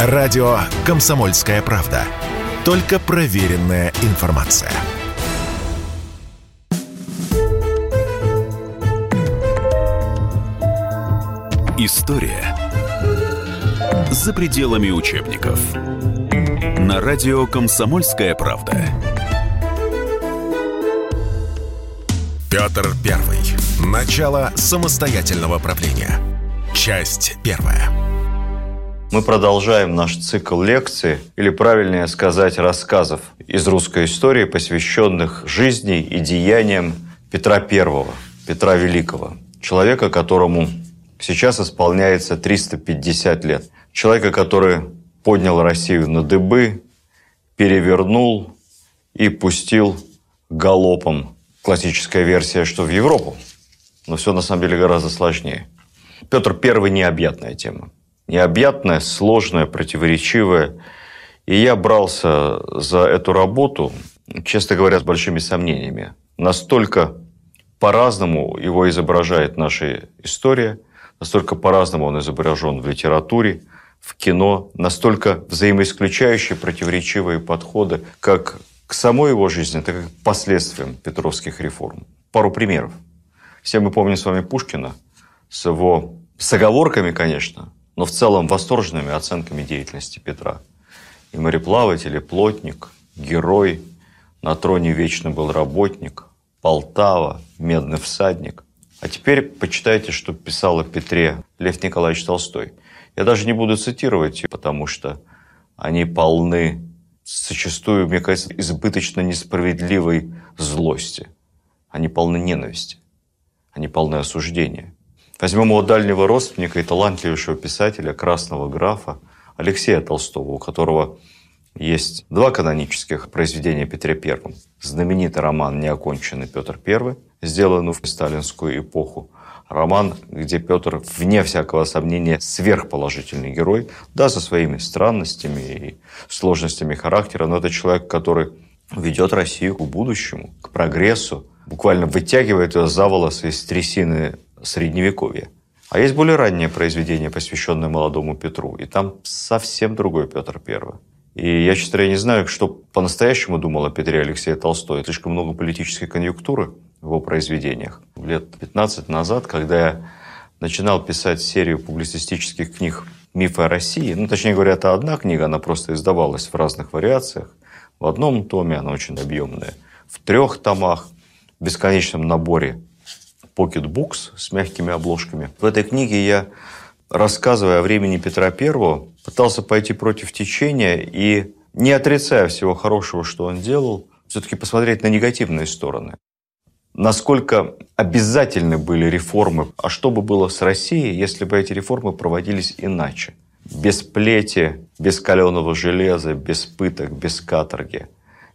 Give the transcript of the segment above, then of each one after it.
Радио «Комсомольская правда». Только проверенная информация. История за пределами учебников. На радио «Комсомольская правда». Петр Первый. Начало самостоятельного правления. Часть первая. Мы продолжаем наш цикл лекций, или правильнее сказать, рассказов из русской истории, посвященных жизни и деяниям Петра I, Петра Великого, человека, которому сейчас исполняется 350 лет. Человека, который поднял Россию на дыбы, перевернул и пустил галопом. Классическая версия, что в Европу. Но все на самом деле гораздо сложнее. Петр I – необъятная тема необъятная, сложная, противоречивая. И я брался за эту работу, честно говоря, с большими сомнениями. Настолько по-разному его изображает наша история, настолько по-разному он изображен в литературе, в кино, настолько взаимоисключающие противоречивые подходы как к самой его жизни, так и к последствиям петровских реформ. Пару примеров. Все мы помним с вами Пушкина с его с оговорками, конечно, но в целом восторженными оценками деятельности Петра. И мореплаватель, и плотник, герой, на троне вечно был работник, Полтава, медный всадник. А теперь почитайте, что писал о Петре Лев Николаевич Толстой. Я даже не буду цитировать, потому что они полны зачастую, мне кажется, избыточно несправедливой злости. Они полны ненависти. Они полны осуждения. Возьмем его дальнего родственника и талантливейшего писателя, красного графа Алексея Толстого, у которого есть два канонических произведения Петре Первом. Знаменитый роман «Неоконченный Петр I», сделанный в сталинскую эпоху. Роман, где Петр, вне всякого сомнения, сверхположительный герой, да, со своими странностями и сложностями характера, но это человек, который ведет Россию к будущему, к прогрессу, буквально вытягивает ее за волосы из трясины Средневековья. А есть более раннее произведение, посвященное молодому Петру. И там совсем другой Петр I. И я, честно говоря, не знаю, что по-настоящему думал о Петре Алексея Толстой. Слишком много политической конъюнктуры в его произведениях. Лет 15 назад, когда я начинал писать серию публицистических книг «Мифы о России», ну, точнее говоря, это одна книга, она просто издавалась в разных вариациях. В одном томе она очень объемная, в трех томах, в бесконечном наборе Books с мягкими обложками. В этой книге я, рассказывая о времени Петра I, пытался пойти против течения и, не отрицая всего хорошего, что он делал, все-таки посмотреть на негативные стороны. Насколько обязательны были реформы, а что бы было с Россией, если бы эти реформы проводились иначе? Без плети, без каленого железа, без пыток, без каторги,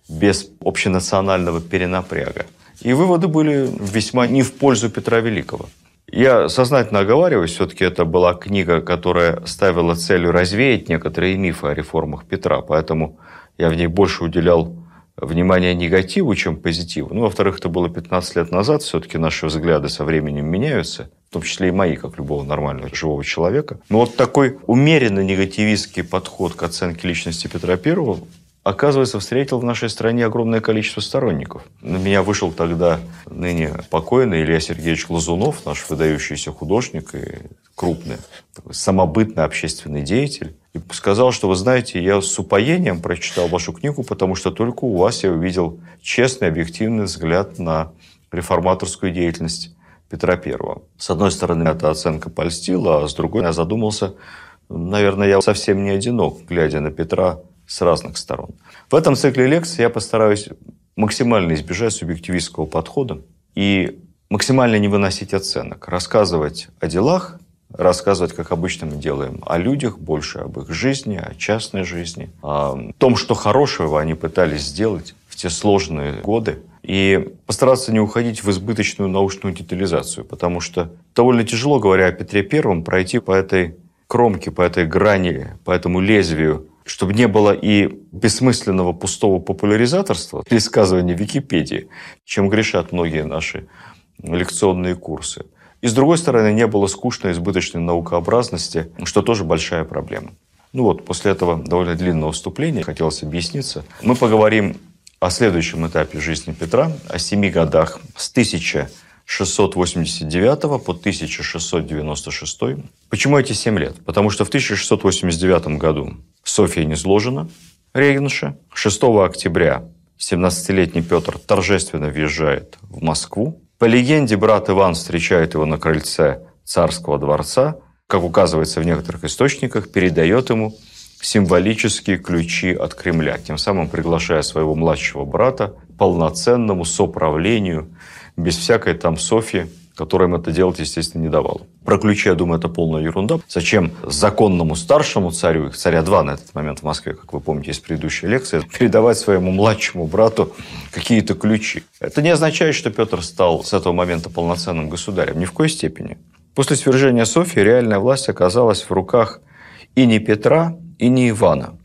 без общенационального перенапряга. И выводы были весьма не в пользу Петра Великого. Я сознательно оговариваюсь, все-таки это была книга, которая ставила целью развеять некоторые мифы о реформах Петра, поэтому я в ней больше уделял внимание негативу, чем позитиву. Ну, во-вторых, это было 15 лет назад, все-таки наши взгляды со временем меняются, в том числе и мои, как любого нормального живого человека. Но вот такой умеренно негативистский подход к оценке личности Петра Первого оказывается, встретил в нашей стране огромное количество сторонников. На меня вышел тогда ныне покойный Илья Сергеевич Лазунов, наш выдающийся художник и крупный, самобытный общественный деятель. И сказал, что, вы знаете, я с упоением прочитал вашу книгу, потому что только у вас я увидел честный, объективный взгляд на реформаторскую деятельность Петра Первого. С одной стороны, эта оценка польстила, а с другой я задумался, наверное, я совсем не одинок, глядя на Петра с разных сторон. В этом цикле лекций я постараюсь максимально избежать субъективистского подхода и максимально не выносить оценок, рассказывать о делах, рассказывать, как обычно мы делаем, о людях, больше об их жизни, о частной жизни, о том, что хорошего они пытались сделать в те сложные годы, и постараться не уходить в избыточную научную детализацию, потому что довольно тяжело, говоря о Петре Первом, пройти по этой кромке, по этой грани, по этому лезвию чтобы не было и бессмысленного пустого популяризаторства, пересказывания Википедии, чем грешат многие наши лекционные курсы. И, с другой стороны, не было скучной избыточной наукообразности, что тоже большая проблема. Ну вот, после этого довольно длинного вступления хотелось объясниться. Мы поговорим о следующем этапе жизни Петра, о семи годах с 1689 по 1696. Почему эти семь лет? Потому что в 1689 году София низложена, регенша. 6 октября 17-летний Петр торжественно въезжает в Москву. По легенде, брат Иван встречает его на крыльце царского дворца, как указывается в некоторых источниках, передает ему символические ключи от Кремля, тем самым приглашая своего младшего брата к полноценному соправлению, без всякой там Софьи, которая им это делать, естественно, не давала. Про ключи, я думаю, это полная ерунда. Зачем законному старшему царю, их царя два на этот момент в Москве, как вы помните из предыдущей лекции, передавать своему младшему брату какие-то ключи? Это не означает, что Петр стал с этого момента полноценным государем. Ни в коей степени. После свержения Софьи реальная власть оказалась в руках и не Петра, и не Ивана,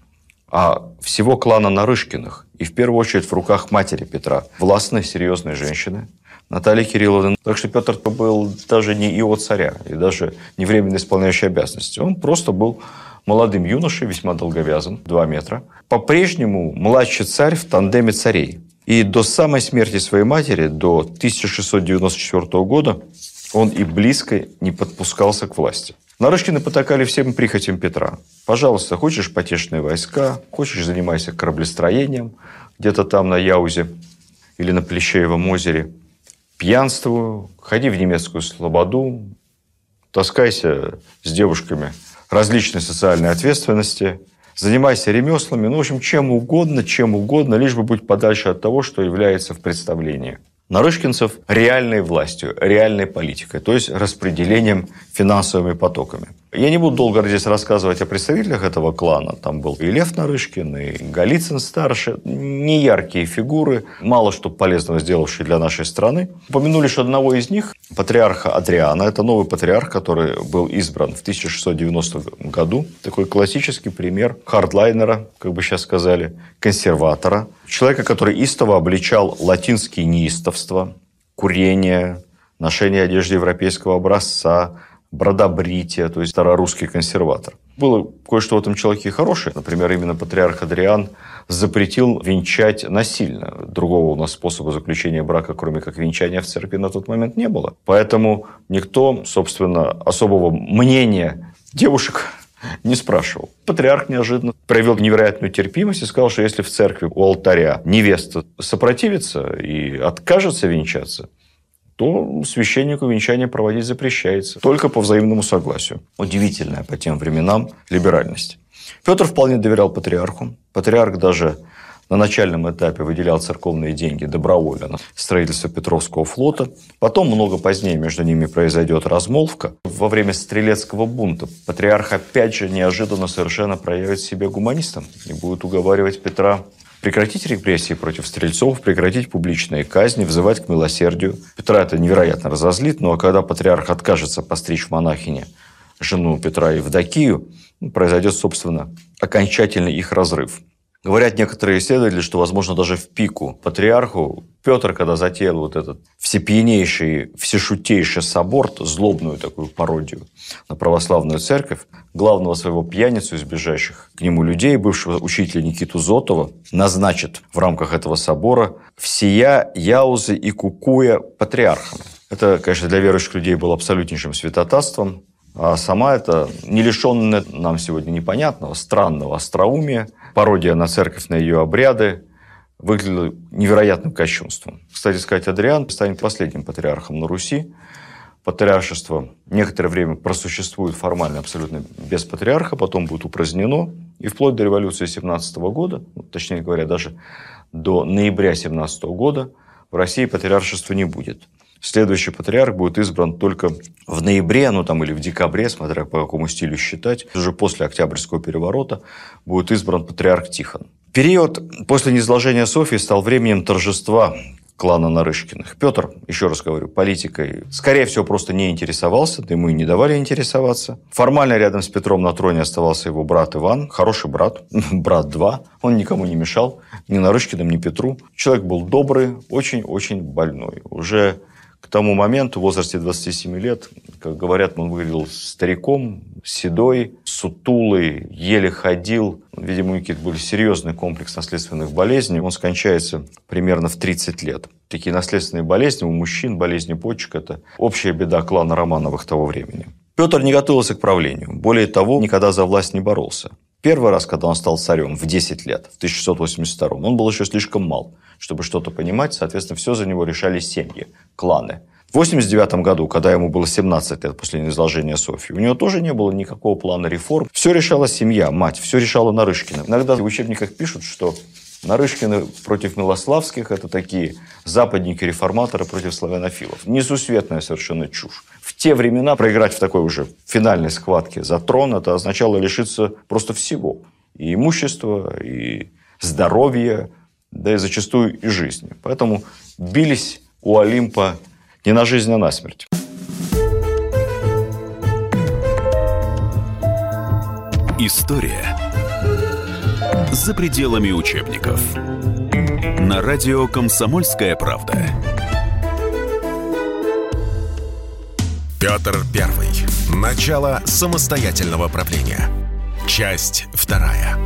а всего клана Нарышкиных, и в первую очередь в руках матери Петра, властной, серьезной женщины, Натальи Кирилловны. Так что Петр был даже не его царя, и даже не временно исполняющий обязанности. Он просто был молодым юношей, весьма долговязым, 2 метра. По-прежнему младший царь в тандеме царей. И до самой смерти своей матери, до 1694 года, он и близко не подпускался к власти. Нарышкины потакали всем прихотям Петра. Пожалуйста, хочешь потешные войска, хочешь занимайся кораблестроением где-то там на Яузе или на Плещеевом озере. Пьянствую, ходи в немецкую слободу, таскайся с девушками различной социальной ответственности, занимайся ремеслами, ну, в общем, чем угодно, чем угодно, лишь бы быть подальше от того, что является в представлении. Нарышкинцев реальной властью, реальной политикой, то есть распределением финансовыми потоками. Я не буду долго здесь рассказывать о представителях этого клана. Там был и Лев Нарышкин, и Голицын старший. Неяркие фигуры, мало что полезного сделавшие для нашей страны. Упомяну лишь одного из них, патриарха Адриана. Это новый патриарх, который был избран в 1690 году. Такой классический пример хардлайнера, как бы сейчас сказали, консерватора. Человека, который истово обличал латинские неистовства, курение, ношение одежды европейского образца, бродобрития, то есть старорусский консерватор. Было кое-что в этом человеке хорошее. Например, именно патриарх Адриан запретил венчать насильно. Другого у нас способа заключения брака, кроме как венчания в церкви, на тот момент не было. Поэтому никто, собственно, особого мнения девушек не спрашивал. Патриарх неожиданно проявил невероятную терпимость и сказал, что если в церкви у алтаря невеста сопротивится и откажется венчаться, то священнику венчание проводить запрещается. Только по взаимному согласию. Удивительная по тем временам либеральность. Петр вполне доверял патриарху. Патриарх даже на начальном этапе выделял церковные деньги добровольно на строительство Петровского флота. Потом, много позднее, между ними произойдет размолвка. Во время стрелецкого бунта патриарх опять же неожиданно совершенно проявит себя гуманистом и будет уговаривать Петра прекратить репрессии против стрельцов, прекратить публичные казни, взывать к милосердию. Петра это невероятно разозлит, но когда патриарх откажется постричь монахине жену Петра Евдокию, произойдет, собственно, окончательный их разрыв. Говорят некоторые исследователи, что, возможно, даже в пику патриарху Петр, когда затеял вот этот всепьянейший, всешутейший собор, злобную такую пародию на православную церковь, главного своего пьяницу из ближайших к нему людей, бывшего учителя Никиту Зотова, назначит в рамках этого собора всея Яузы и Кукуя патриархом. Это, конечно, для верующих людей было абсолютнейшим святотатством, а сама это не лишенная нам сегодня непонятного, странного остроумия, пародия на церковь, на ее обряды, выглядела невероятным кощунством. Кстати сказать, Адриан станет последним патриархом на Руси. Патриаршество некоторое время просуществует формально абсолютно без патриарха, потом будет упразднено. И вплоть до революции 17 года, ну, точнее говоря, даже до ноября 17 года в России патриаршества не будет. Следующий патриарх будет избран только в ноябре, ну там или в декабре, смотря по какому стилю считать. Уже после Октябрьского переворота будет избран патриарх Тихон. Период после низложения Софии стал временем торжества клана Нарышкиных. Петр, еще раз говорю, политикой, скорее всего, просто не интересовался, да ему и не давали интересоваться. Формально рядом с Петром на троне оставался его брат Иван, хороший брат, брат два. Он никому не мешал, ни Нарышкиным, ни Петру. Человек был добрый, очень-очень больной. Уже к тому моменту, в возрасте 27 лет, как говорят, он выглядел стариком, седой, сутулый, еле ходил. Видимо, у какие-то были серьезный комплекс наследственных болезней. Он скончается примерно в 30 лет. Такие наследственные болезни у мужчин, болезни почек – это общая беда клана Романовых того времени. Петр не готовился к правлению. Более того, никогда за власть не боролся. Первый раз, когда он стал царем в 10 лет, в 1682 он был еще слишком мал, чтобы что-то понимать. Соответственно, все за него решали семьи, кланы. В 89 году, когда ему было 17 лет после низложения Софьи, у него тоже не было никакого плана реформ. Все решала семья, мать, все решала Нарышкина. Иногда в учебниках пишут, что Нарышкины против Милославских – это такие западники-реформаторы против славянофилов. Несусветная совершенно чушь. В те времена проиграть в такой уже финальной схватке за трон – это означало лишиться просто всего. И имущества, и здоровья, да и зачастую и жизни. Поэтому бились у Олимпа не на жизнь, а на смерть. История за пределами учебников. На радио «Комсомольская правда». Петр Первый. Начало самостоятельного правления. Часть вторая.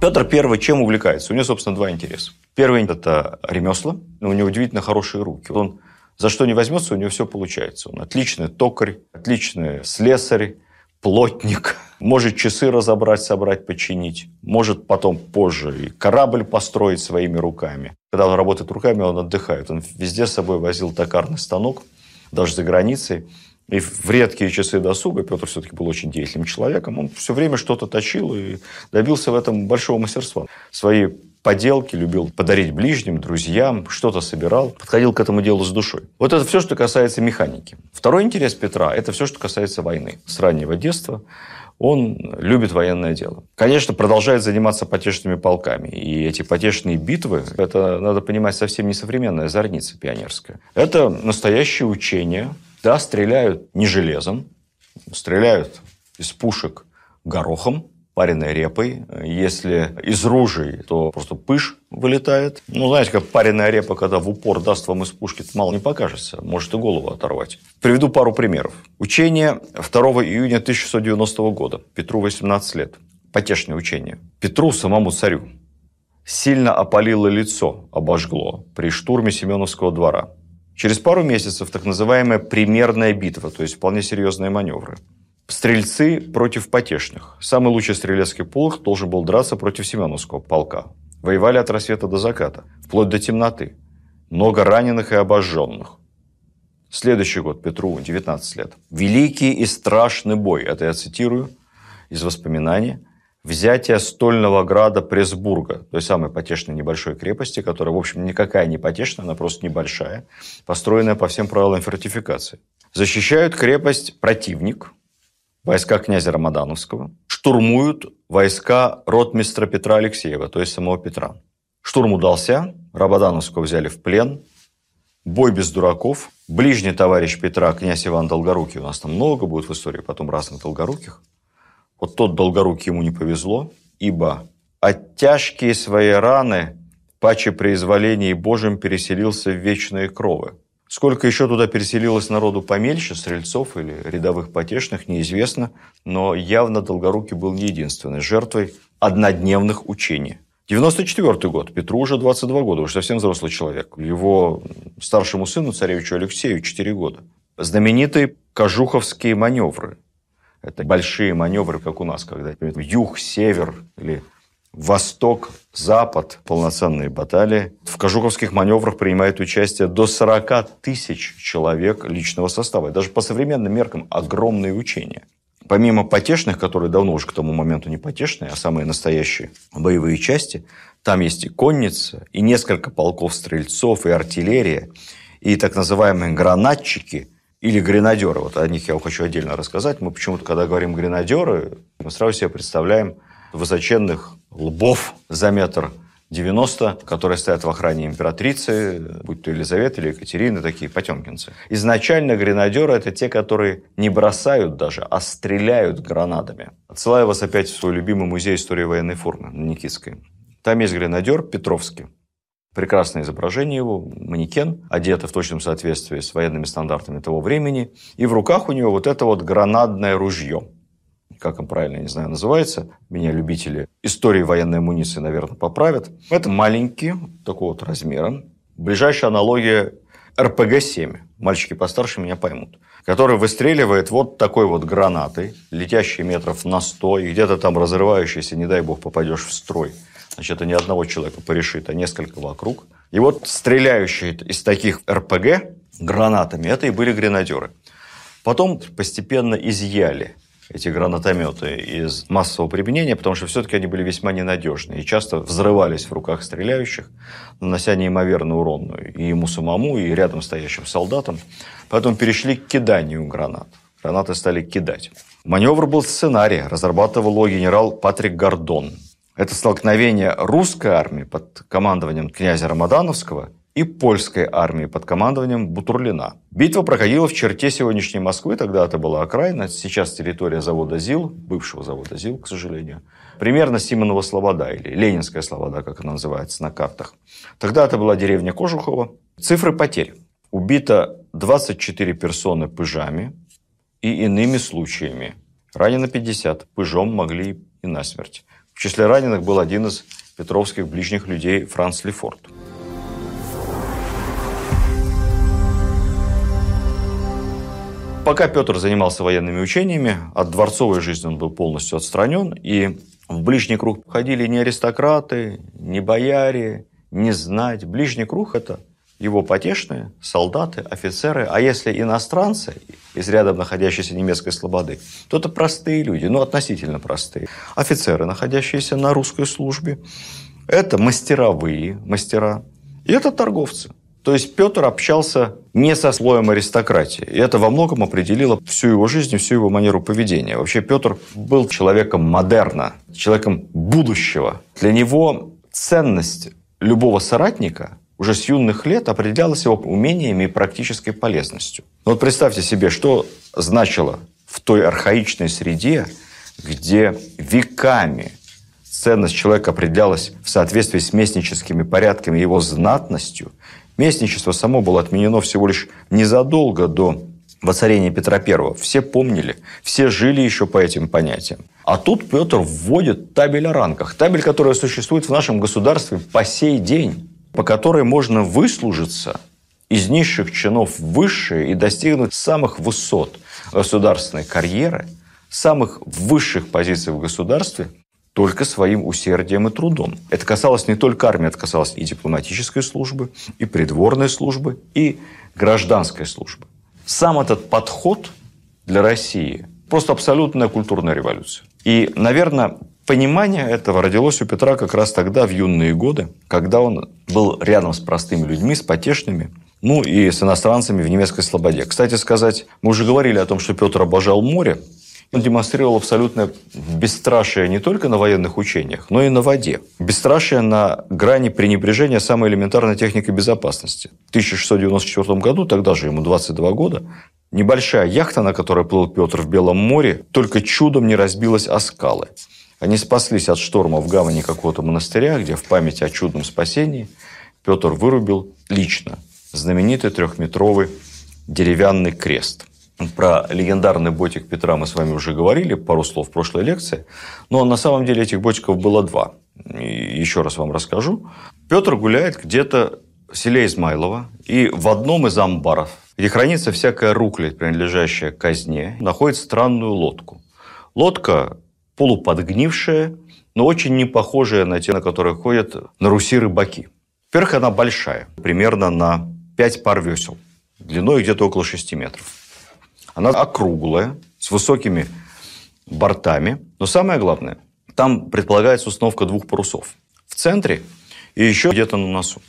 Петр Первый чем увлекается? У него, собственно, два интереса. Первый – это ремесла. У него удивительно хорошие руки. Он за что не возьмется, у него все получается. Он отличный токарь, отличный слесарь, плотник, может часы разобрать, собрать, починить, может потом позже и корабль построить своими руками. Когда он работает руками, он отдыхает. Он везде с собой возил токарный станок, даже за границей. И в редкие часы досуга Петр все-таки был очень деятельным человеком. Он все время что-то точил и добился в этом большого мастерства. Свои поделки, любил подарить ближним, друзьям, что-то собирал, подходил к этому делу с душой. Вот это все, что касается механики. Второй интерес Петра – это все, что касается войны. С раннего детства он любит военное дело. Конечно, продолжает заниматься потешными полками. И эти потешные битвы, это, надо понимать, совсем не современная зорница пионерская. Это настоящее учение. Да, стреляют не железом, стреляют из пушек горохом, пареной репой. Если из ружей, то просто пыш вылетает. Ну, знаете, как пареная репа, когда в упор даст вам из пушки, мало не покажется. Может и голову оторвать. Приведу пару примеров. Учение 2 июня 1690 года. Петру 18 лет. Потешное учение. Петру, самому царю, сильно опалило лицо, обожгло при штурме Семеновского двора. Через пару месяцев так называемая примерная битва, то есть вполне серьезные маневры. Стрельцы против потешных. Самый лучший стрелецкий полк должен был драться против Семеновского полка. Воевали от рассвета до заката, вплоть до темноты. Много раненых и обожженных. Следующий год Петру 19 лет. Великий и страшный бой, это я цитирую из воспоминаний, взятие стольного града Пресбурга, той самой потешной небольшой крепости, которая, в общем, никакая не потешная, она просто небольшая, построенная по всем правилам фортификации. Защищают крепость противник, войска князя Рамадановского, штурмуют войска ротмистра Петра Алексеева, то есть самого Петра. Штурм удался, Рамадановского взяли в плен, бой без дураков. Ближний товарищ Петра, князь Иван Долгорукий, у нас там много будет в истории потом разных Долгоруких. Вот тот Долгорукий ему не повезло, ибо от тяжкие свои раны паче при изволении Божьим переселился в вечные кровы. Сколько еще туда переселилось народу помельче, стрельцов или рядовых потешных, неизвестно, но явно Долгорукий был не единственной жертвой однодневных учений. 94 год, Петру уже 22 года, уже совсем взрослый человек. Его старшему сыну, царевичу Алексею, 4 года. Знаменитые кожуховские маневры. Это большие маневры, как у нас, когда юг, север или Восток, Запад, полноценные баталии. В Кожуковских маневрах принимает участие до 40 тысяч человек личного состава. даже по современным меркам огромные учения. Помимо потешных, которые давно уже к тому моменту не потешные, а самые настоящие боевые части, там есть и конница, и несколько полков стрельцов, и артиллерия, и так называемые гранатчики или гренадеры. Вот о них я хочу отдельно рассказать. Мы почему-то, когда говорим гренадеры, мы сразу себе представляем высоченных лбов за метр 90, которые стоят в охране императрицы, будь то Елизавета или Екатерина, такие потемкинцы. Изначально гренадеры – это те, которые не бросают даже, а стреляют гранатами. Отсылаю вас опять в свой любимый музей истории военной формы на Никитской. Там есть гренадер Петровский. Прекрасное изображение его, манекен, одетый в точном соответствии с военными стандартами того времени. И в руках у него вот это вот гранатное ружье. Как он правильно, не знаю, называется. Меня любители истории военной амуниции, наверное, поправят. Это маленький, такого вот размера. Ближайшая аналогия РПГ-7. Мальчики постарше меня поймут. Который выстреливает вот такой вот гранатой, летящей метров на 100, и где-то там разрывающейся, не дай бог, попадешь в строй. Значит, это не одного человека порешит, а несколько вокруг. И вот стреляющие из таких РПГ гранатами, это и были гренадеры. Потом постепенно изъяли эти гранатометы из массового применения, потому что все-таки они были весьма ненадежны и часто взрывались в руках стреляющих, нанося неимоверный урон и ему самому, и рядом стоящим солдатам. Поэтому перешли к киданию гранат. Гранаты стали кидать. Маневр был сценарий, разрабатывал его генерал Патрик Гордон. Это столкновение русской армии под командованием князя Рамадановского и польской армии под командованием Бутурлина. Битва проходила в черте сегодняшней Москвы, тогда это была окраина, сейчас территория завода ЗИЛ, бывшего завода ЗИЛ, к сожалению. Примерно Симонова Слобода, или Ленинская Слобода, как она называется на картах. Тогда это была деревня Кожухова. Цифры потерь. Убито 24 персоны пыжами и иными случаями. Ранено 50. Пыжом могли и насмерть. В числе раненых был один из петровских ближних людей Франц Лефорт. Пока Петр занимался военными учениями, от дворцовой жизни он был полностью отстранен, и в ближний круг входили не аристократы, не бояре, не знать. Ближний круг – это его потешные, солдаты, офицеры, а если иностранцы из рядом находящейся немецкой слободы, то это простые люди, ну, относительно простые. Офицеры, находящиеся на русской службе, это мастеровые мастера, и это торговцы. То есть Петр общался не со слоем аристократии. И это во многом определило всю его жизнь всю его манеру поведения. Вообще Петр был человеком модерна, человеком будущего. Для него ценность любого соратника уже с юных лет определялась его умениями и практической полезностью. Но вот представьте себе, что значило в той архаичной среде, где веками ценность человека определялась в соответствии с местническими порядками, его знатностью, Местничество само было отменено всего лишь незадолго до воцарения Петра I. Все помнили, все жили еще по этим понятиям. А тут Петр вводит табель о рангах. Табель, которая существует в нашем государстве по сей день, по которой можно выслужиться из низших чинов в высшие и достигнуть самых высот государственной карьеры, самых высших позиций в государстве только своим усердием и трудом. Это касалось не только армии, это касалось и дипломатической службы, и придворной службы, и гражданской службы. Сам этот подход для России – просто абсолютная культурная революция. И, наверное, понимание этого родилось у Петра как раз тогда, в юные годы, когда он был рядом с простыми людьми, с потешными, ну и с иностранцами в немецкой слободе. Кстати сказать, мы уже говорили о том, что Петр обожал море, он демонстрировал абсолютное бесстрашие не только на военных учениях, но и на воде. Бесстрашие на грани пренебрежения самой элементарной техникой безопасности. В 1694 году, тогда же ему 22 года, небольшая яхта, на которой плыл Петр в Белом море, только чудом не разбилась о скалы. Они спаслись от шторма в гавани какого-то монастыря, где в память о чудном спасении Петр вырубил лично знаменитый трехметровый деревянный крест – про легендарный ботик Петра мы с вами уже говорили, пару слов в прошлой лекции. Но на самом деле этих ботиков было два. И еще раз вам расскажу. Петр гуляет где-то в селе Измайлово. И в одном из амбаров, где хранится всякая рукля, принадлежащая казне, находит странную лодку. Лодка полуподгнившая, но очень не похожая на те, на которые ходят на Руси рыбаки. Во-первых, она большая, примерно на 5 пар весел, длиной где-то около 6 метров. Она округлая, с высокими бортами. Но самое главное, там предполагается установка двух парусов. В центре и еще где-то на носу.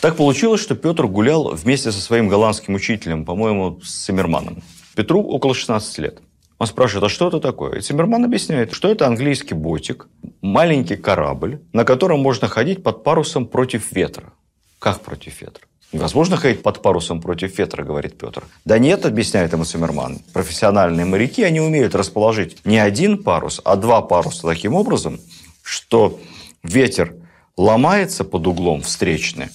Так получилось, что Петр гулял вместе со своим голландским учителем, по-моему, с Циммерманом. Петру около 16 лет. Он спрашивает, а что это такое? И Циммерман объясняет, что это английский ботик, маленький корабль, на котором можно ходить под парусом против ветра. Как против ветра? Невозможно ходить под парусом против ветра, говорит Петр. Да нет, объясняет ему Симмерман. Профессиональные моряки, они умеют расположить не один парус, а два паруса таким образом, что ветер ломается под углом встречный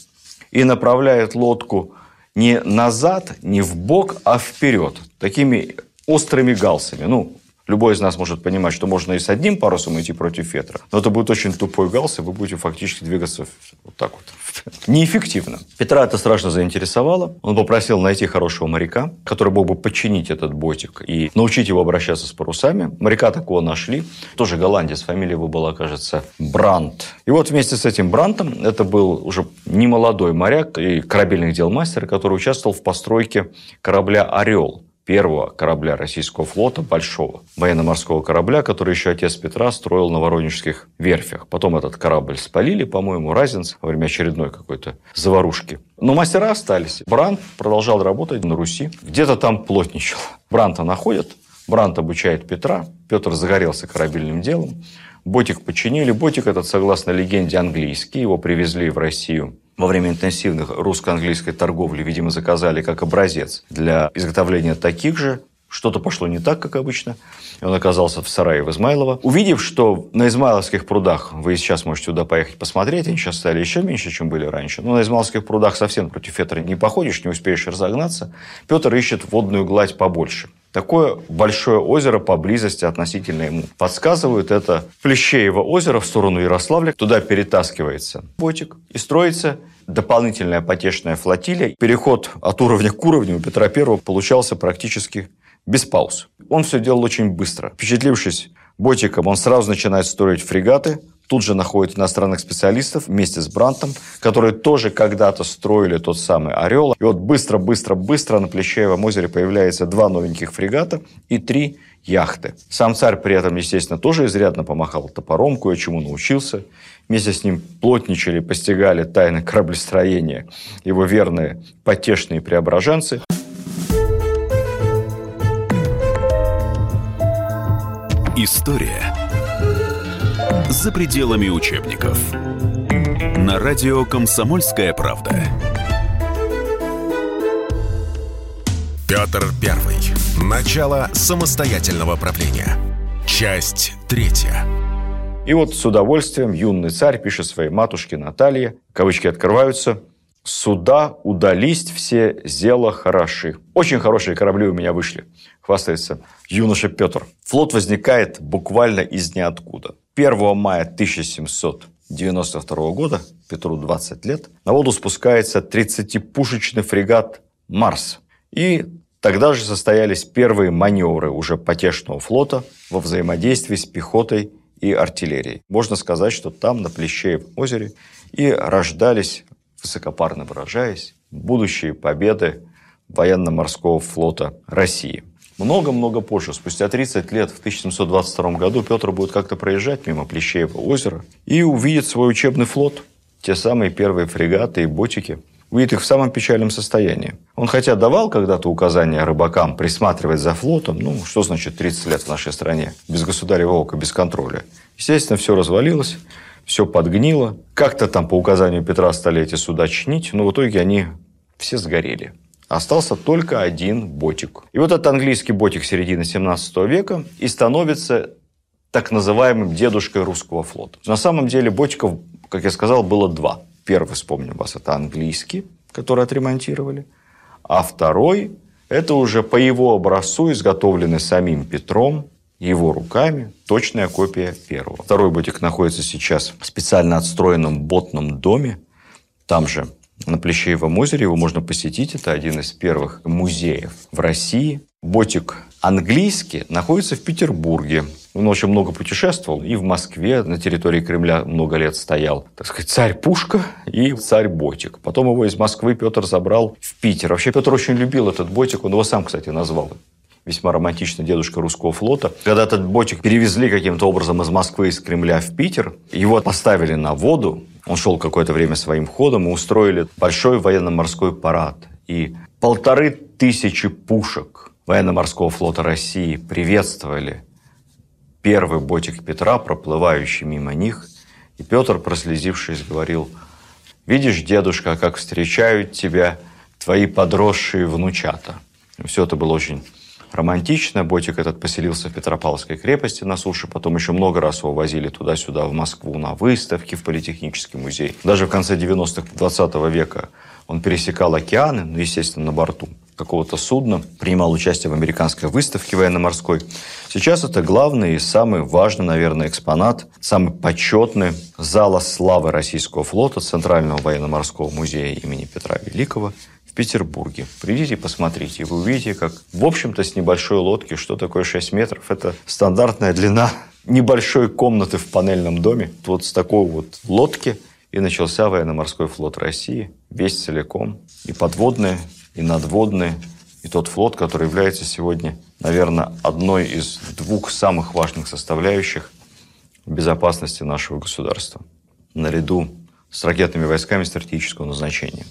и направляет лодку не назад, не в бок, а вперед. Такими острыми галсами. Ну, Любой из нас может понимать, что можно и с одним парусом идти против ветра, но это будет очень тупой галс, и вы будете фактически двигаться вот так вот. Неэффективно. Петра это страшно заинтересовало. Он попросил найти хорошего моряка, который мог бы подчинить этот ботик и научить его обращаться с парусами. Моряка такого нашли. Тоже голландец. Фамилия его была, кажется, Брандт. И вот вместе с этим Брантом, это был уже немолодой моряк и корабельных дел мастер, который участвовал в постройке корабля «Орел», первого корабля российского флота, большого военно-морского корабля, который еще отец Петра строил на Воронежских верфях. Потом этот корабль спалили, по-моему, Разинц во время очередной какой-то заварушки. Но мастера остались. Брант продолжал работать на Руси. Где-то там плотничал. Бранта находят, Брант обучает Петра. Петр загорелся корабельным делом. Ботик починили. Ботик этот, согласно легенде, английский. Его привезли в Россию во время интенсивных русско-английской торговли, видимо, заказали как образец для изготовления таких же. Что-то пошло не так, как обычно. Он оказался в сарае в Измайлово. Увидев, что на Измайловских прудах, вы сейчас можете туда поехать посмотреть, они сейчас стали еще меньше, чем были раньше, но на Измайловских прудах совсем против ветра не походишь, не успеешь разогнаться, Петр ищет водную гладь побольше. Такое большое озеро поблизости относительно ему. Подсказывают это Плещеево озеро в сторону Ярославля. Туда перетаскивается ботик и строится дополнительная потешная флотилия. Переход от уровня к уровню у Петра I получался практически без пауз. Он все делал очень быстро. Впечатлившись ботиком, он сразу начинает строить фрегаты, тут же находит иностранных специалистов вместе с Брантом, которые тоже когда-то строили тот самый «Орел». И вот быстро-быстро-быстро на Плещеевом озере появляется два новеньких фрегата и три яхты. Сам царь при этом, естественно, тоже изрядно помахал топором, кое-чему научился. Вместе с ним плотничали, постигали тайны кораблестроения его верные потешные преображенцы – История за пределами учебников. На радио «Комсомольская правда». Петр Первый. Начало самостоятельного правления. Часть третья. И вот с удовольствием юный царь пишет своей матушке Наталье, кавычки открываются, «Суда удались все зела хороши». Очень хорошие корабли у меня вышли хвастается юноша Петр. Флот возникает буквально из ниоткуда. 1 мая 1792 года, Петру 20 лет, на воду спускается 30-пушечный фрегат «Марс». И тогда же состоялись первые маневры уже потешного флота во взаимодействии с пехотой и артиллерией. Можно сказать, что там, на Плещеевом озере, и рождались, высокопарно выражаясь, будущие победы военно-морского флота России – много-много позже, спустя 30 лет, в 1722 году, Петр будет как-то проезжать мимо Плещеева озера и увидит свой учебный флот, те самые первые фрегаты и ботики. Увидит их в самом печальном состоянии. Он хотя давал когда-то указания рыбакам присматривать за флотом, ну, что значит 30 лет в нашей стране, без государева ока, без контроля. Естественно, все развалилось, все подгнило. Как-то там по указанию Петра стали эти суда чинить, но в итоге они все сгорели. Остался только один ботик. И вот этот английский ботик середины 17 века и становится так называемым дедушкой русского флота. На самом деле ботиков, как я сказал, было два. Первый, вспомню вас, это английский, который отремонтировали. А второй – это уже по его образцу, изготовленный самим Петром, его руками, точная копия первого. Второй ботик находится сейчас в специально отстроенном ботном доме. Там же на Плещеевом озере. Его можно посетить. Это один из первых музеев в России. Ботик английский находится в Петербурге. Он очень много путешествовал и в Москве, на территории Кремля много лет стоял. Так сказать, царь-пушка и царь-ботик. Потом его из Москвы Петр забрал в Питер. Вообще Петр очень любил этот ботик. Он его сам, кстати, назвал весьма романтично дедушка русского флота. Когда этот ботик перевезли каким-то образом из Москвы, из Кремля в Питер, его поставили на воду, он шел какое-то время своим ходом, и устроили большой военно-морской парад. И полторы тысячи пушек военно-морского флота России приветствовали первый ботик Петра, проплывающий мимо них. И Петр, прослезившись, говорил, «Видишь, дедушка, как встречают тебя твои подросшие внучата». Все это было очень романтично. Ботик этот поселился в Петропавловской крепости на суше. Потом еще много раз его возили туда-сюда, в Москву, на выставки, в Политехнический музей. Даже в конце 90-х 20 века он пересекал океаны, ну, естественно, на борту. какого-то судна, принимал участие в американской выставке военно-морской. Сейчас это главный и самый важный, наверное, экспонат, самый почетный зала славы российского флота Центрального военно-морского музея имени Петра Великого Петербурге. Придите, посмотрите, и вы увидите, как, в общем-то, с небольшой лодки, что такое 6 метров, это стандартная длина небольшой комнаты в панельном доме. Вот с такой вот лодки и начался военно-морской флот России, весь целиком, и подводный, и надводный, и тот флот, который является сегодня, наверное, одной из двух самых важных составляющих безопасности нашего государства, наряду с ракетными войсками стратегического назначения.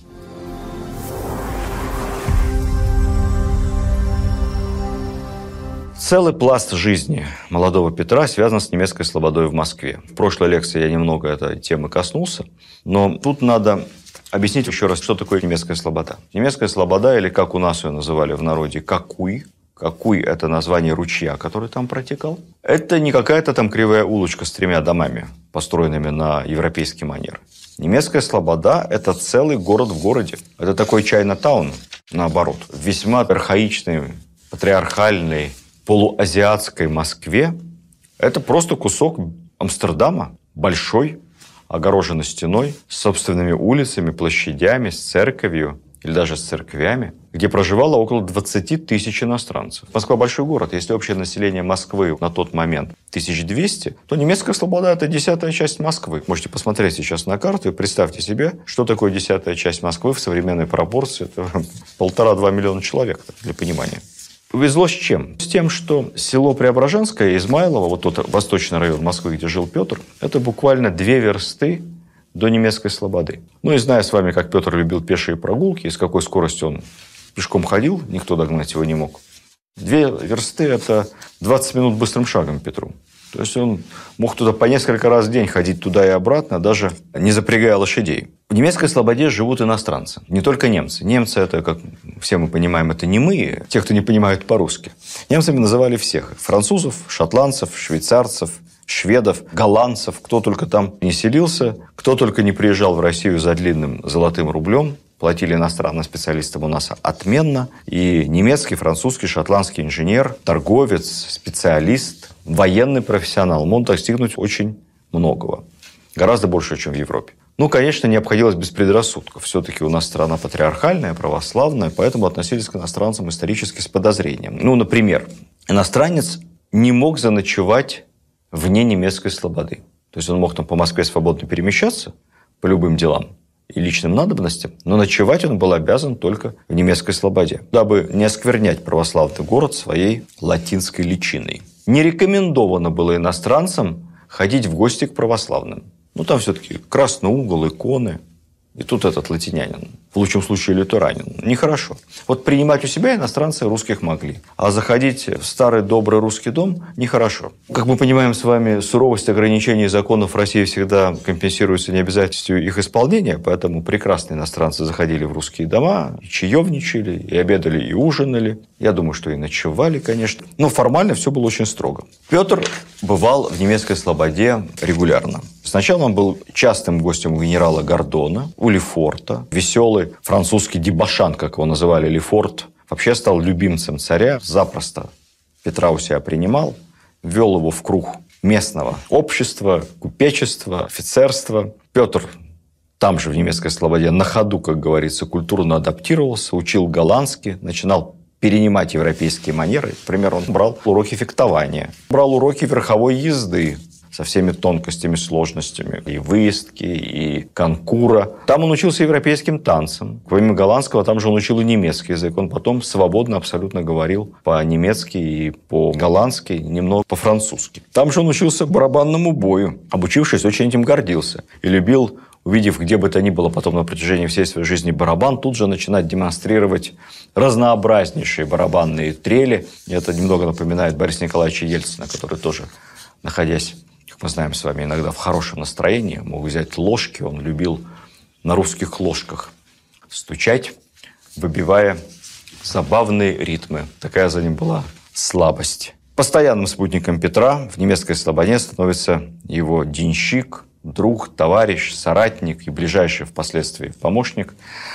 Целый пласт жизни молодого Петра связан с немецкой слободой в Москве. В прошлой лекции я немного этой темы коснулся, но тут надо объяснить еще раз, что такое немецкая слобода. Немецкая слобода, или как у нас ее называли в народе, какуй, Какуй – это название ручья, который там протекал. Это не какая-то там кривая улочка с тремя домами, построенными на европейский манер. Немецкая слобода – это целый город в городе. Это такой Чайна-таун, наоборот. Весьма архаичный, патриархальный, полуазиатской Москве это просто кусок Амстердама, большой, огороженный стеной, с собственными улицами, площадями, с церковью или даже с церквями, где проживало около 20 тысяч иностранцев. Москва – большой город. Если общее население Москвы на тот момент 1200, то немецкая слобода – это десятая часть Москвы. Можете посмотреть сейчас на карту и представьте себе, что такое десятая часть Москвы в современной пропорции. Это полтора-два миллиона человек, для понимания. Повезло с чем? С тем, что село Преображенское, Измайлово, вот тот восточный район Москвы, где жил Петр, это буквально две версты до немецкой слободы. Ну и зная с вами, как Петр любил пешие прогулки, и с какой скоростью он пешком ходил, никто догнать его не мог. Две версты – это 20 минут быстрым шагом Петру. То есть он мог туда по несколько раз в день ходить туда и обратно, даже не запрягая лошадей. В немецкой слободе живут иностранцы, не только немцы. Немцы это, как все мы понимаем, это не мы, те, кто не понимают по-русски. Немцами называли всех. Французов, шотландцев, швейцарцев, шведов, голландцев, кто только там не селился, кто только не приезжал в Россию за длинным золотым рублем, платили иностранным специалистам у нас отменно. И немецкий, французский, шотландский инженер, торговец, специалист, военный профессионал мог достигнуть очень многого. Гораздо больше, чем в Европе. Ну, конечно, не обходилось без предрассудков. Все-таки у нас страна патриархальная, православная, поэтому относились к иностранцам исторически с подозрением. Ну, например, иностранец не мог заночевать вне немецкой слободы. То есть он мог там по Москве свободно перемещаться по любым делам и личным надобностям, но ночевать он был обязан только в немецкой слободе, дабы не осквернять православный город своей латинской личиной. Не рекомендовано было иностранцам ходить в гости к православным. Ну, там все-таки красный угол, иконы. И тут этот латинянин, в лучшем случае лютеранин. Нехорошо. Вот принимать у себя иностранцы русских могли. А заходить в старый добрый русский дом нехорошо. Как мы понимаем с вами, суровость ограничений законов России всегда компенсируется необязательностью их исполнения, поэтому прекрасные иностранцы заходили в русские дома, и чаевничали, и обедали, и ужинали. Я думаю, что и ночевали, конечно. Но формально все было очень строго. Петр бывал в немецкой слободе регулярно. Сначала он был частым гостем генерала Гордона, у Лефорта. Веселый французский дебашан, как его называли, Лефорт, вообще стал любимцем царя. Запросто Петра у себя принимал, ввел его в круг местного общества, купечества, офицерства. Петр там же, в немецкой слободе, на ходу, как говорится, культурно адаптировался, учил голландский, начинал перенимать европейские манеры. Например, он брал уроки фехтования, брал уроки верховой езды, со всеми тонкостями, сложностями и выездки, и конкура. Там он учился европейским танцам. Помимо голландского, там же он учил и немецкий язык. Он потом свободно абсолютно говорил по-немецки и по-голландски, немного по-французски. Там же он учился барабанному бою. Обучившись, очень этим гордился. И любил увидев где бы то ни было потом на протяжении всей своей жизни барабан, тут же начинать демонстрировать разнообразнейшие барабанные трели. И это немного напоминает Бориса Николаевича Ельцина, который тоже, находясь как мы знаем с вами, иногда в хорошем настроении, мог взять ложки, он любил на русских ложках стучать, выбивая забавные ритмы. Такая за ним была слабость. Постоянным спутником Петра в немецкой слободе становится его денщик, друг, товарищ, соратник и ближайший впоследствии помощник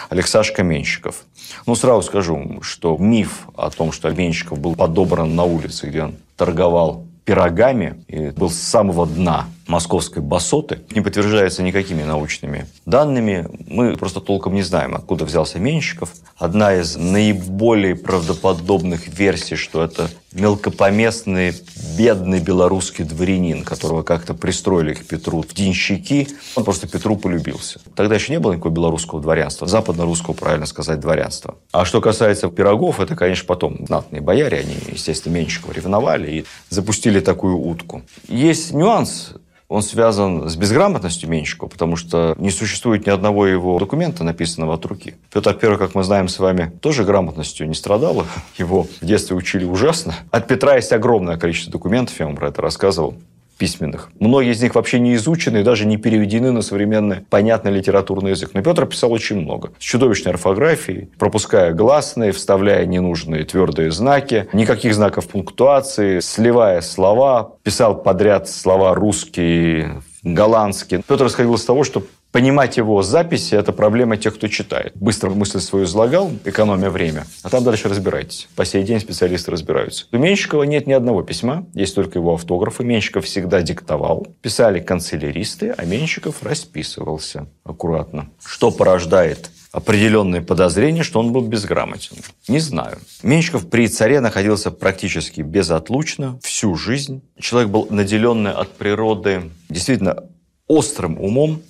Алексашка Менщиков. Ну, сразу скажу, что миф о том, что Менщиков был подобран на улице, где он торговал пирогами и был с самого дна московской басоты, не подтверждается никакими научными данными. Мы просто толком не знаем, откуда взялся Менщиков. Одна из наиболее правдоподобных версий, что это мелкопоместный, бедный белорусский дворянин, которого как-то пристроили к Петру в денщики. Он просто Петру полюбился. Тогда еще не было никакого белорусского дворянства. Западно-русского, правильно сказать, дворянства. А что касается пирогов, это, конечно, потом знатные бояре. Они, естественно, Менщикова ревновали и запустили такую утку. Есть нюанс он связан с безграмотностью Менщикова, потому что не существует ни одного его документа, написанного от руки. Петр I, как мы знаем с вами, тоже грамотностью не страдал. Его в детстве учили ужасно. От Петра есть огромное количество документов, я вам про это рассказывал письменных. Многие из них вообще не изучены и даже не переведены на современный понятный литературный язык. Но Петр писал очень много. С чудовищной орфографией, пропуская гласные, вставляя ненужные твердые знаки, никаких знаков пунктуации, сливая слова, писал подряд слова русские, голландские. Петр исходил из того, что Понимать его записи – это проблема тех, кто читает. Быстро мысль свою излагал, экономя время, а там дальше разбирайтесь. По сей день специалисты разбираются. У Менщикова нет ни одного письма, есть только его автографы. Менщиков всегда диктовал. Писали канцеляристы, а Менщиков расписывался аккуратно. Что порождает определенные подозрения, что он был безграмотен. Не знаю. Менщиков при царе находился практически безотлучно всю жизнь. Человек был наделенный от природы действительно острым умом,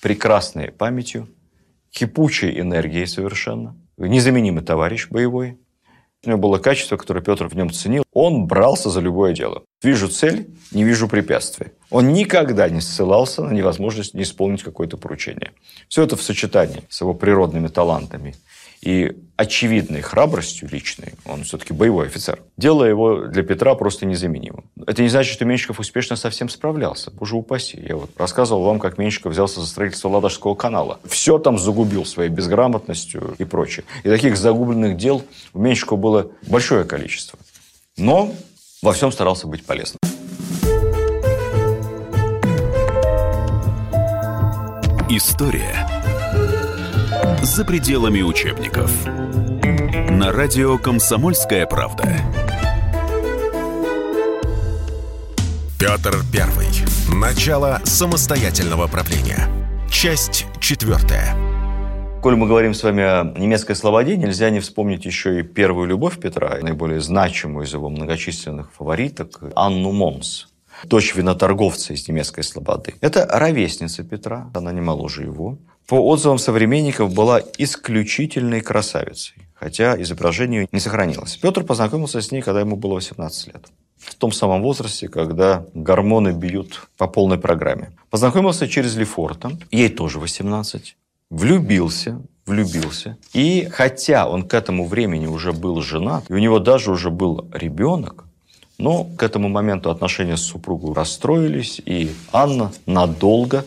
прекрасной памятью, кипучей энергией совершенно, незаменимый товарищ боевой. У него было качество, которое Петр в нем ценил. Он брался за любое дело. Вижу цель, не вижу препятствия. Он никогда не ссылался на невозможность не исполнить какое-то поручение. Все это в сочетании с его природными талантами и очевидной храбростью личной, он все-таки боевой офицер, делало его для Петра просто незаменимым. Это не значит, что Менщиков успешно совсем справлялся. Боже упаси. Я вот рассказывал вам, как Менщиков взялся за строительство Ладожского канала. Все там загубил своей безграмотностью и прочее. И таких загубленных дел у Менщикова было большое количество. Но во всем старался быть полезным. История за пределами учебников. На радио «Комсомольская правда». Петр Первый. Начало самостоятельного правления. Часть четвертая. Коль мы говорим с вами о немецкой слободе, нельзя не вспомнить еще и первую любовь Петра, наиболее значимую из его многочисленных фавориток, Анну Момс дочь виноторговца из немецкой слободы. Это ровесница Петра, она не моложе его по отзывам современников, была исключительной красавицей, хотя изображение не сохранилось. Петр познакомился с ней, когда ему было 18 лет. В том самом возрасте, когда гормоны бьют по полной программе. Познакомился через Лефорта, ей тоже 18. Влюбился, влюбился. И хотя он к этому времени уже был женат, и у него даже уже был ребенок, но к этому моменту отношения с супругой расстроились, и Анна надолго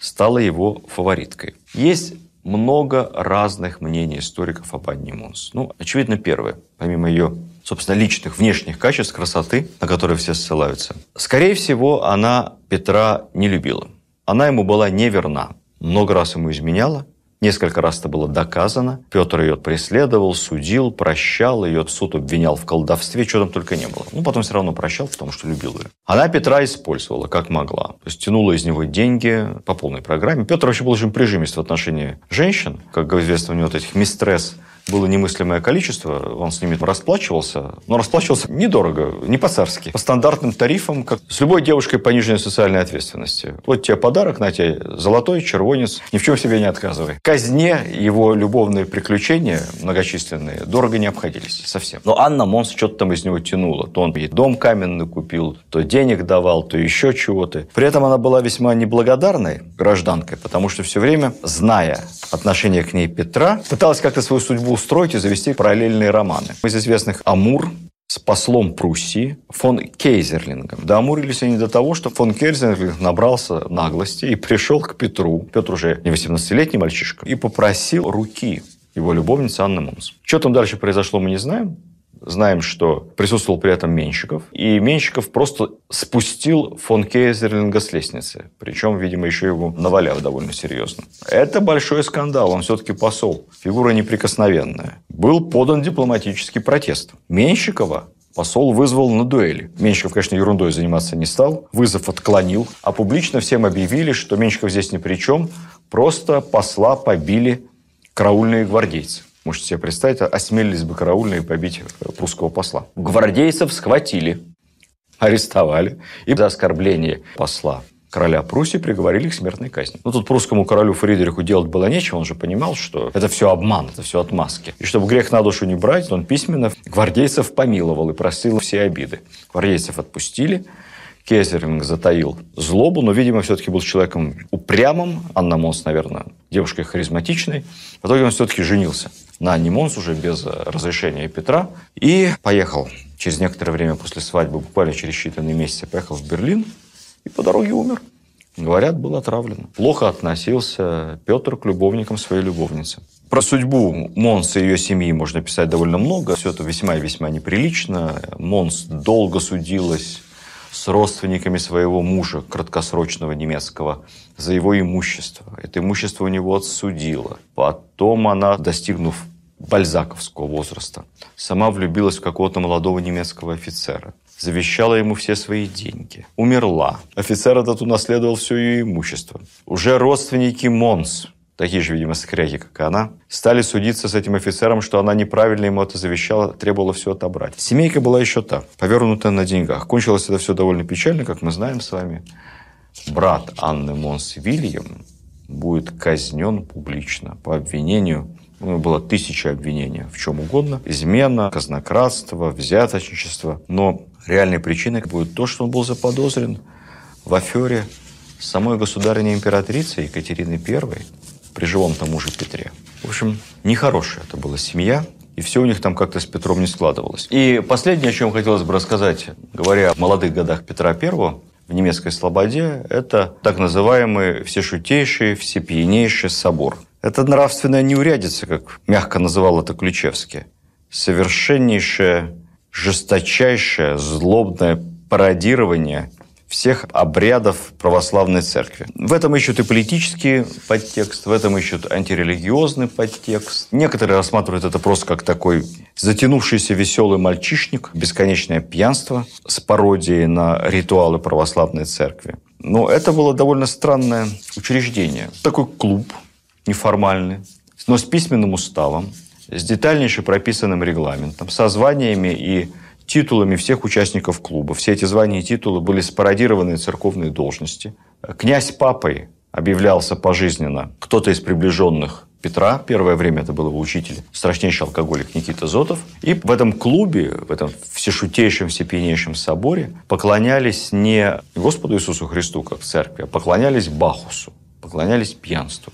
стала его фавориткой. Есть много разных мнений историков об Анне Монс. Ну, очевидно, первое, помимо ее, собственно, личных внешних качеств, красоты, на которые все ссылаются. Скорее всего, она Петра не любила. Она ему была неверна, много раз ему изменяла, Несколько раз это было доказано. Петр ее преследовал, судил, прощал, ее суд обвинял в колдовстве, чего там только не было. Ну, потом все равно прощал, потому что любил ее. Она Петра использовала, как могла. То есть тянула из него деньги по полной программе. Петр вообще был очень прижимист в отношении женщин. Как известно, у него вот этих мистресс было немыслимое количество, он с ними расплачивался, но расплачивался недорого, не по-царски, по стандартным тарифам, как с любой девушкой пониженной социальной ответственности. Вот тебе подарок, на тебе золотой, червонец, ни в чем себе не отказывай. Казне его любовные приключения многочисленные дорого не обходились совсем. Но Анна Монс что-то там из него тянула. То он ей дом каменный купил, то денег давал, то еще чего-то. При этом она была весьма неблагодарной гражданкой, потому что все время, зная отношение к ней Петра, пыталась как-то свою судьбу устроить и завести параллельные романы. Из известных «Амур», с послом Пруссии фон Кейзерлингом. Доамурились они до того, что фон Кейзерлинг набрался наглости и пришел к Петру, Петр уже не 18-летний мальчишка, и попросил руки его любовницы Анны Мунс. Что там дальше произошло, мы не знаем. Знаем, что присутствовал при этом Менщиков. И Менщиков просто спустил фон Кейзерлинга с лестницы. Причем, видимо, еще его наваляв довольно серьезно. Это большой скандал. Он все-таки посол. Фигура неприкосновенная. Был подан дипломатический протест. Менщикова Посол вызвал на дуэли. Меньшиков, конечно, ерундой заниматься не стал. Вызов отклонил. А публично всем объявили, что Меньшиков здесь ни при чем. Просто посла побили караульные гвардейцы. Можете себе представить, осмелились бы караульные побить прусского посла. Гвардейцев схватили, арестовали и за оскорбление посла короля Пруссии приговорили к смертной казни. Ну, тут прусскому королю Фридриху делать было нечего, он же понимал, что это все обман, это все отмазки. И чтобы грех на душу не брать, он письменно гвардейцев помиловал и просил все обиды. Гвардейцев отпустили, Кейзерлинг затаил злобу, но, видимо, все-таки был человеком упрямым. Анна Монс, наверное, девушкой харизматичной. В итоге он все-таки женился на Анне Монс уже без разрешения Петра и поехал. Через некоторое время после свадьбы, буквально через считанные месяцы, поехал в Берлин и по дороге умер. Говорят, был отравлен. Плохо относился Петр к любовникам своей любовницы. Про судьбу Монс и ее семьи можно писать довольно много. Все это весьма и весьма неприлично. Монс долго судилась с родственниками своего мужа, краткосрочного немецкого, за его имущество. Это имущество у него отсудило. Потом она, достигнув бальзаковского возраста, сама влюбилась в какого-то молодого немецкого офицера. Завещала ему все свои деньги. Умерла. Офицер этот унаследовал все ее имущество. Уже родственники Монс, такие же, видимо, скряги, как и она, стали судиться с этим офицером, что она неправильно ему это завещала, требовала все отобрать. Семейка была еще та, повернутая на деньгах. Кончилось это все довольно печально, как мы знаем с вами. Брат Анны Монс Вильям будет казнен публично по обвинению у него было тысяча обвинений в чем угодно. Измена, казнократство, взяточничество. Но реальной причиной будет то, что он был заподозрен в афере самой государственной императрицы Екатерины I при живом тому же Петре. В общем, нехорошая это была семья, и все у них там как-то с Петром не складывалось. И последнее, о чем хотелось бы рассказать, говоря о молодых годах Петра I, в немецкой слободе, это так называемый всешутейший, всепьянейший собор. Это нравственная неурядица, как мягко называл это Ключевский. Совершеннейшее, жесточайшее, злобное пародирование всех обрядов православной церкви. В этом ищут и политический подтекст, в этом ищут антирелигиозный подтекст. Некоторые рассматривают это просто как такой затянувшийся веселый мальчишник, бесконечное пьянство с пародией на ритуалы православной церкви. Но это было довольно странное учреждение. Такой клуб неформальный, но с письменным уставом, с детальнейше прописанным регламентом, со званиями и титулами всех участников клуба. Все эти звания и титулы были спародированы церковные должности. Князь папой объявлялся пожизненно кто-то из приближенных Петра, первое время это был его учитель, страшнейший алкоголик Никита Зотов. И в этом клубе, в этом всешутейшем, всепьянейшем соборе поклонялись не Господу Иисусу Христу, как в церкви, а поклонялись Бахусу, поклонялись пьянству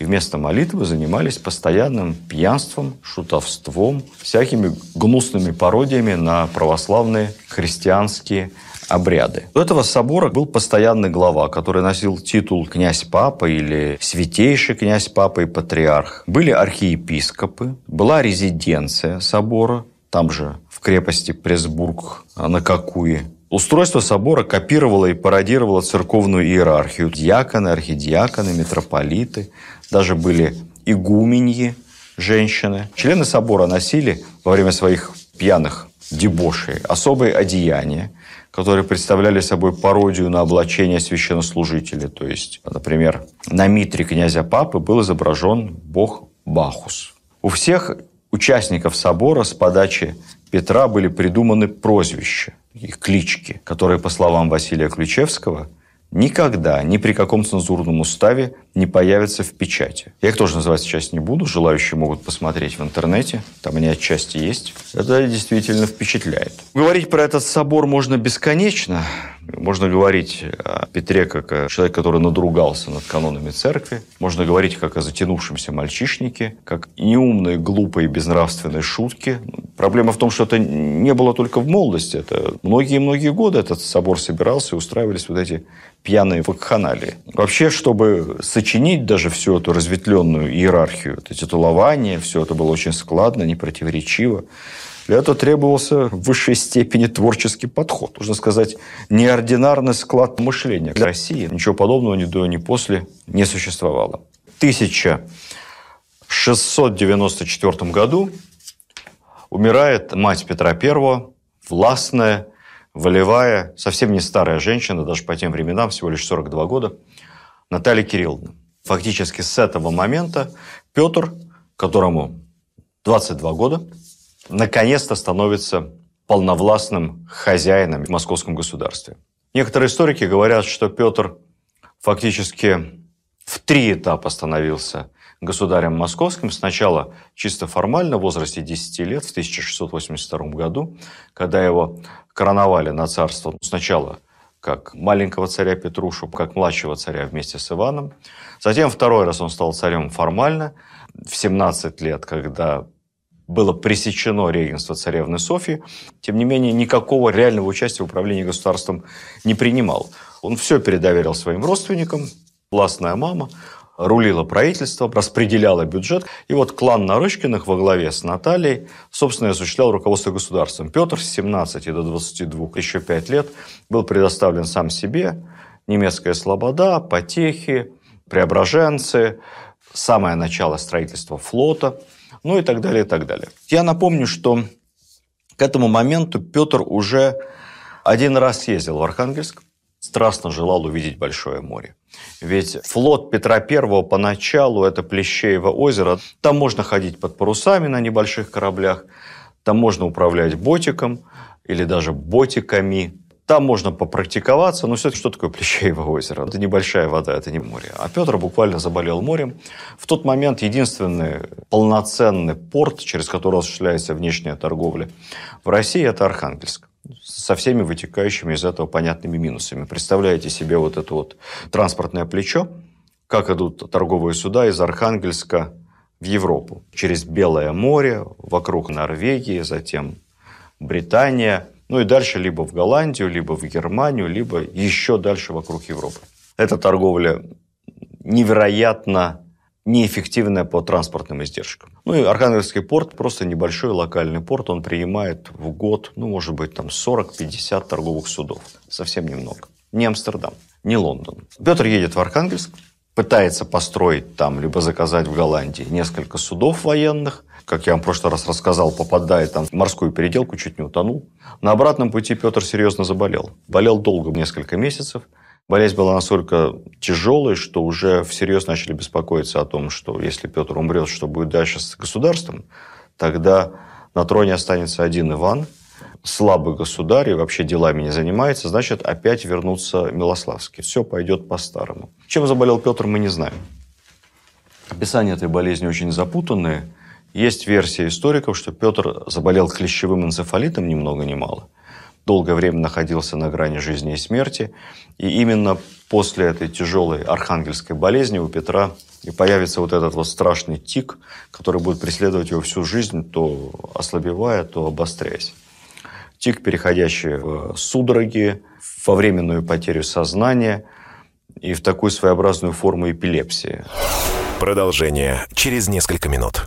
и вместо молитвы занимались постоянным пьянством, шутовством, всякими гнусными пародиями на православные христианские обряды. У этого собора был постоянный глава, который носил титул князь-папа или святейший князь-папа и патриарх. Были архиепископы, была резиденция собора, там же в крепости Пресбург на Какуе. Устройство собора копировало и пародировало церковную иерархию. Диаконы, архидиаконы, митрополиты, даже были игуменьи, женщины. Члены собора носили во время своих пьяных дебошей особые одеяния, которые представляли собой пародию на облачение священнослужителя. То есть, например, на митре князя Папы был изображен бог Бахус. У всех участников собора с подачи Петра были придуманы прозвища, их клички, которые, по словам Василия Ключевского, никогда, ни при каком цензурном уставе не появятся в печати. Я их тоже называть сейчас не буду, желающие могут посмотреть в интернете, там они отчасти есть. Это действительно впечатляет. Говорить про этот собор можно бесконечно, можно говорить о Петре как о человеке, который надругался над канонами церкви. Можно говорить как о затянувшемся мальчишнике, как неумной, глупой, безнравственной шутке. Проблема в том, что это не было только в молодости. Это многие-многие годы этот собор собирался и устраивались вот эти пьяные вакханалии. Вообще, чтобы сочинить даже всю эту разветвленную иерархию, это титулование, все это было очень складно, непротиворечиво. Для этого требовался в высшей степени творческий подход. Нужно сказать, неординарный склад мышления. Для России ничего подобного ни до, ни после не существовало. В 1694 году умирает мать Петра I, властная, волевая, совсем не старая женщина, даже по тем временам, всего лишь 42 года, Наталья Кирилловна. Фактически с этого момента Петр, которому 22 года, наконец-то становится полновластным хозяином в московском государстве. Некоторые историки говорят, что Петр фактически в три этапа становился государем московским. Сначала чисто формально, в возрасте 10 лет, в 1682 году, когда его короновали на царство сначала как маленького царя Петрушу, как младшего царя вместе с Иваном. Затем второй раз он стал царем формально в 17 лет, когда было пресечено регенство царевны Софии. Тем не менее, никакого реального участия в управлении государством не принимал. Он все передоверил своим родственникам. Властная мама рулила правительство, распределяла бюджет. И вот клан Нарышкиных во главе с Натальей, собственно, осуществлял руководство государством. Петр с 17 до 22, еще 5 лет, был предоставлен сам себе. Немецкая слобода, потехи, преображенцы, самое начало строительства флота, ну и так далее, и так далее. Я напомню, что к этому моменту Петр уже один раз ездил в Архангельск, страстно желал увидеть Большое море. Ведь флот Петра I поначалу – это Плещеево озеро. Там можно ходить под парусами на небольших кораблях, там можно управлять ботиком или даже ботиками. Там можно попрактиковаться, но все-таки что такое Плещеево озеро? Это небольшая вода, это не море. А Петр буквально заболел морем. В тот момент единственный полноценный порт, через который осуществляется внешняя торговля в России, это Архангельск со всеми вытекающими из этого понятными минусами. Представляете себе вот это вот транспортное плечо, как идут торговые суда из Архангельска в Европу. Через Белое море, вокруг Норвегии, затем Британия, ну и дальше либо в Голландию, либо в Германию, либо еще дальше вокруг Европы. Эта торговля невероятно неэффективная по транспортным издержкам. Ну и Архангельский порт просто небольшой локальный порт, он принимает в год, ну, может быть, там 40-50 торговых судов. Совсем немного. Не Амстердам, не Лондон. Петр едет в Архангельск, пытается построить там, либо заказать в Голландии несколько судов военных, как я вам в прошлый раз рассказал, попадает там в морскую переделку, чуть не утонул. На обратном пути Петр серьезно заболел. Болел долго, несколько месяцев – Болезнь была настолько тяжелой, что уже всерьез начали беспокоиться о том, что если Петр умрет, что будет дальше с государством, тогда на троне останется один Иван, слабый государь и вообще делами не занимается, значит, опять вернутся Милославские. Все пойдет по-старому. Чем заболел Петр, мы не знаем. Описание этой болезни очень запутанное. Есть версия историков, что Петр заболел клещевым энцефалитом ни много ни мало – долгое время находился на грани жизни и смерти. И именно после этой тяжелой архангельской болезни у Петра и появится вот этот вот страшный тик, который будет преследовать его всю жизнь, то ослабевая, то обостряясь. Тик, переходящий в судороги, во временную потерю сознания и в такую своеобразную форму эпилепсии. Продолжение через несколько минут.